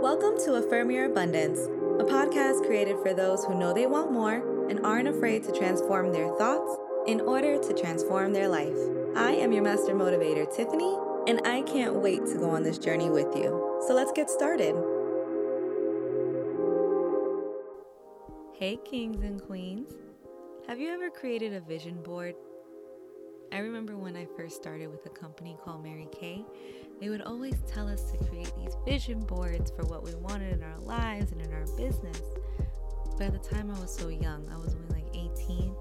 Welcome to Affirm Your Abundance, a podcast created for those who know they want more and aren't afraid to transform their thoughts in order to transform their life. I am your master motivator, Tiffany, and I can't wait to go on this journey with you. So let's get started. Hey, kings and queens. Have you ever created a vision board? I remember when I first started with a company called Mary Kay, they would always tell us to create these vision boards for what we wanted in our lives and in our business. But at the time I was so young, I was only like 18.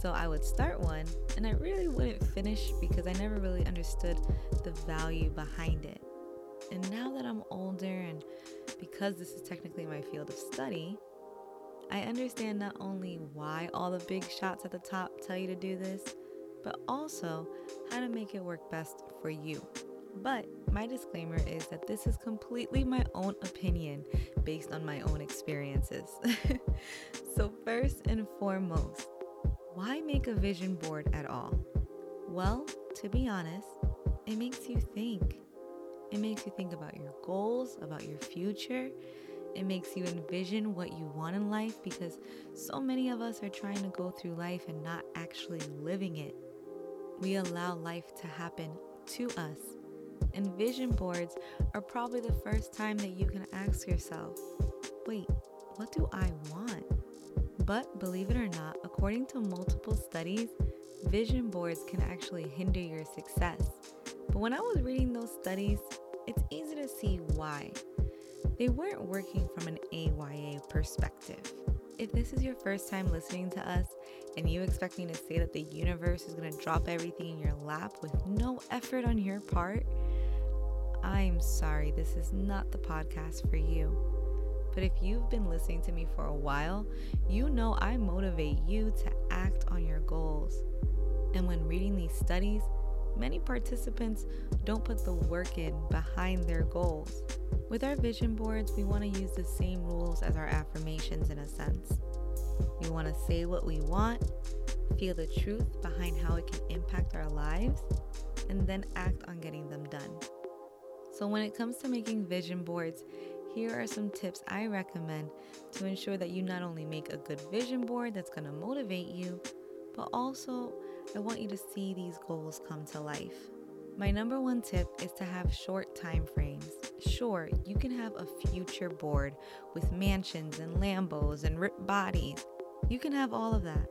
So I would start one and I really wouldn't finish because I never really understood the value behind it. And now that I'm older and because this is technically my field of study, I understand not only why all the big shots at the top tell you to do this, but also how to make it work best for you. But my disclaimer is that this is completely my own opinion based on my own experiences. so, first and foremost, why make a vision board at all? Well, to be honest, it makes you think. It makes you think about your goals, about your future. It makes you envision what you want in life because so many of us are trying to go through life and not actually living it we allow life to happen to us. And vision boards are probably the first time that you can ask yourself, wait, what do I want? But believe it or not, according to multiple studies, vision boards can actually hinder your success. But when I was reading those studies, it's easy to see why. They weren't working from an AYA perspective. If this is your first time listening to us and you expect me to say that the universe is going to drop everything in your lap with no effort on your part, I'm sorry, this is not the podcast for you. But if you've been listening to me for a while, you know I motivate you to act on your goals. And when reading these studies, many participants don't put the work in behind their goals. With our vision boards, we want to use the same rules as our affirmations in a sense. We want to say what we want, feel the truth behind how it can impact our lives, and then act on getting them done. So, when it comes to making vision boards, here are some tips I recommend to ensure that you not only make a good vision board that's going to motivate you, but also I want you to see these goals come to life. My number one tip is to have short time frames. Sure, you can have a future board with mansions and Lambos and ripped bodies. You can have all of that.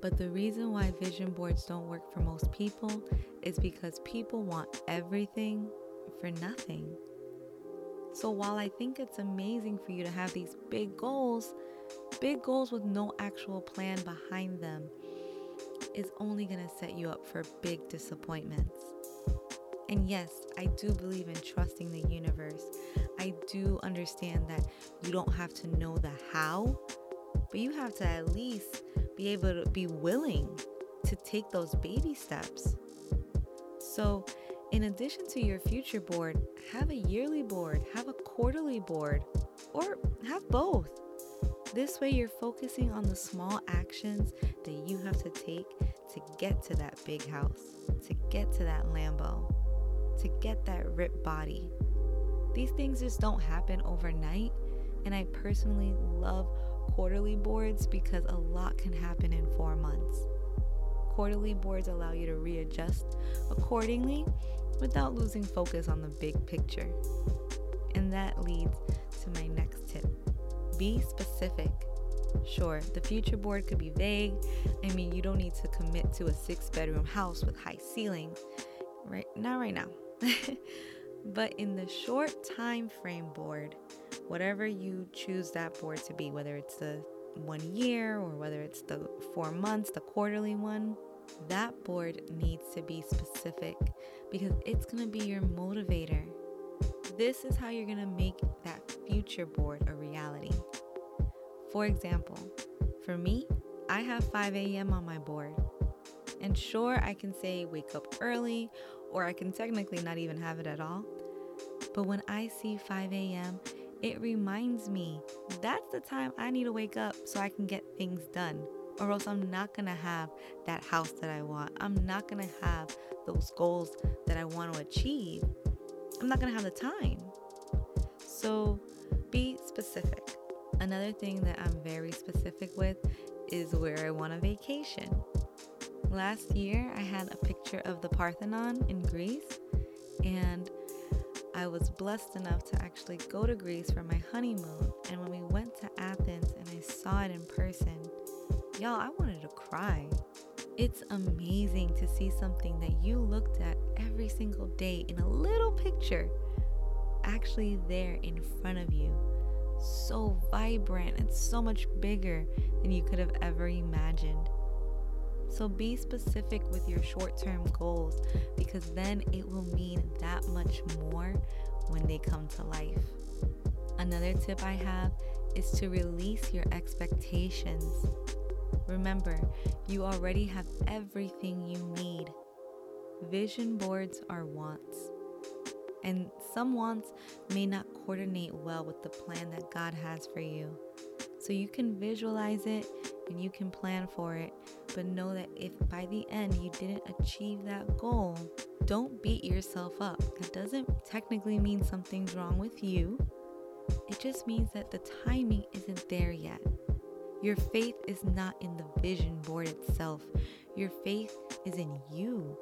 But the reason why vision boards don't work for most people is because people want everything for nothing. So while I think it's amazing for you to have these big goals, big goals with no actual plan behind them is only going to set you up for big disappointments. And yes, I do believe in trusting the universe. I do understand that you don't have to know the how, but you have to at least be able to be willing to take those baby steps. So, in addition to your future board, have a yearly board, have a quarterly board, or have both. This way, you're focusing on the small actions that you have to take to get to that big house, to get to that Lambo, to get that ripped body. These things just don't happen overnight, and I personally love quarterly boards because a lot can happen in four months. Quarterly boards allow you to readjust accordingly without losing focus on the big picture. And that leads to my next tip be specific. Sure, the future board could be vague. I mean, you don't need to commit to a six bedroom house with high ceilings. Right? Not right now. but in the short time frame board, whatever you choose that board to be, whether it's the one year or whether it's the four months, the quarterly one, that board needs to be specific because it's going to be your motivator. This is how you're going to make that future board a reality. For example, for me, I have 5 a.m. on my board. And sure, I can say wake up early, or I can technically not even have it at all. But when I see 5 a.m., it reminds me that's the time I need to wake up so I can get things done. Or else I'm not gonna have that house that I want. I'm not gonna have those goals that I want to achieve. I'm not gonna have the time. So be specific. Another thing that I'm very specific with is where I want a vacation. Last year, I had a picture of the Parthenon in Greece, and I was blessed enough to actually go to Greece for my honeymoon. And when we went to Athens and I saw it in person, y'all, I wanted to cry. It's amazing to see something that you looked at every single day in a little picture actually there in front of you. So vibrant and so much bigger than you could have ever imagined. So be specific with your short term goals because then it will mean that much more when they come to life. Another tip I have is to release your expectations. Remember, you already have everything you need. Vision boards are wants. And some wants may not coordinate well with the plan that God has for you. So you can visualize it and you can plan for it, but know that if by the end you didn't achieve that goal, don't beat yourself up. That doesn't technically mean something's wrong with you. It just means that the timing isn't there yet. Your faith is not in the vision board itself. Your faith is in you,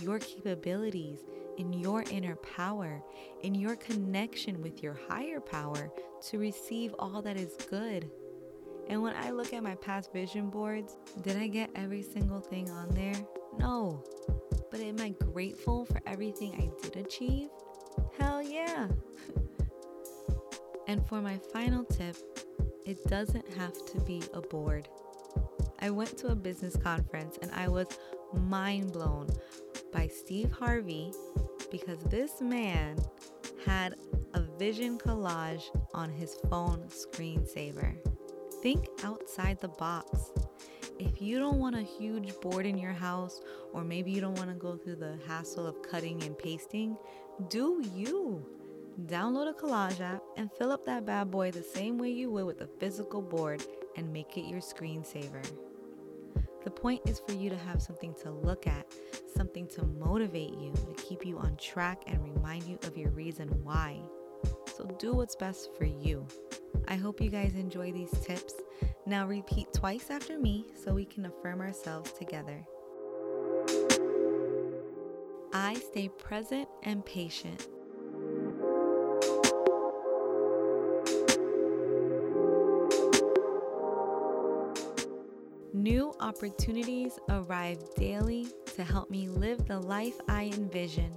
your capabilities, in your inner power, in your connection with your higher power to receive all that is good. And when I look at my past vision boards, did I get every single thing on there? No. But am I grateful for everything I did achieve? Hell yeah. and for my final tip, it doesn't have to be a board. I went to a business conference and I was mind blown by Steve Harvey because this man had a vision collage on his phone screensaver. Think outside the box. If you don't want a huge board in your house, or maybe you don't want to go through the hassle of cutting and pasting, do you. Download a collage app and fill up that bad boy the same way you would with a physical board and make it your screensaver. The point is for you to have something to look at, something to motivate you, to keep you on track and remind you of your reason why. So do what's best for you. I hope you guys enjoy these tips. Now repeat twice after me so we can affirm ourselves together. I stay present and patient. New opportunities arrive daily to help me live the life I envision.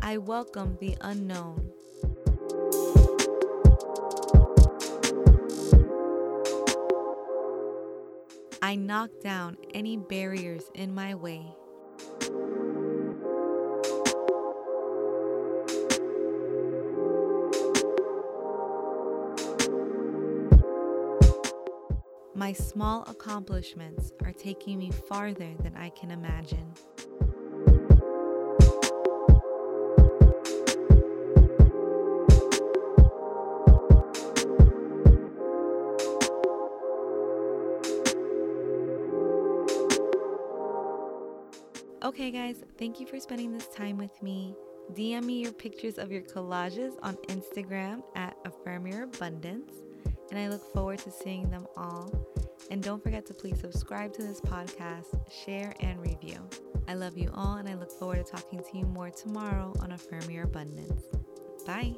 I welcome the unknown. I knock down any barriers in my way. My small accomplishments are taking me farther than I can imagine. Okay, guys, thank you for spending this time with me. DM me your pictures of your collages on Instagram at Affirm Your Abundance, and I look forward to seeing them all. And don't forget to please subscribe to this podcast, share, and review. I love you all, and I look forward to talking to you more tomorrow on Affirm Your Abundance. Bye.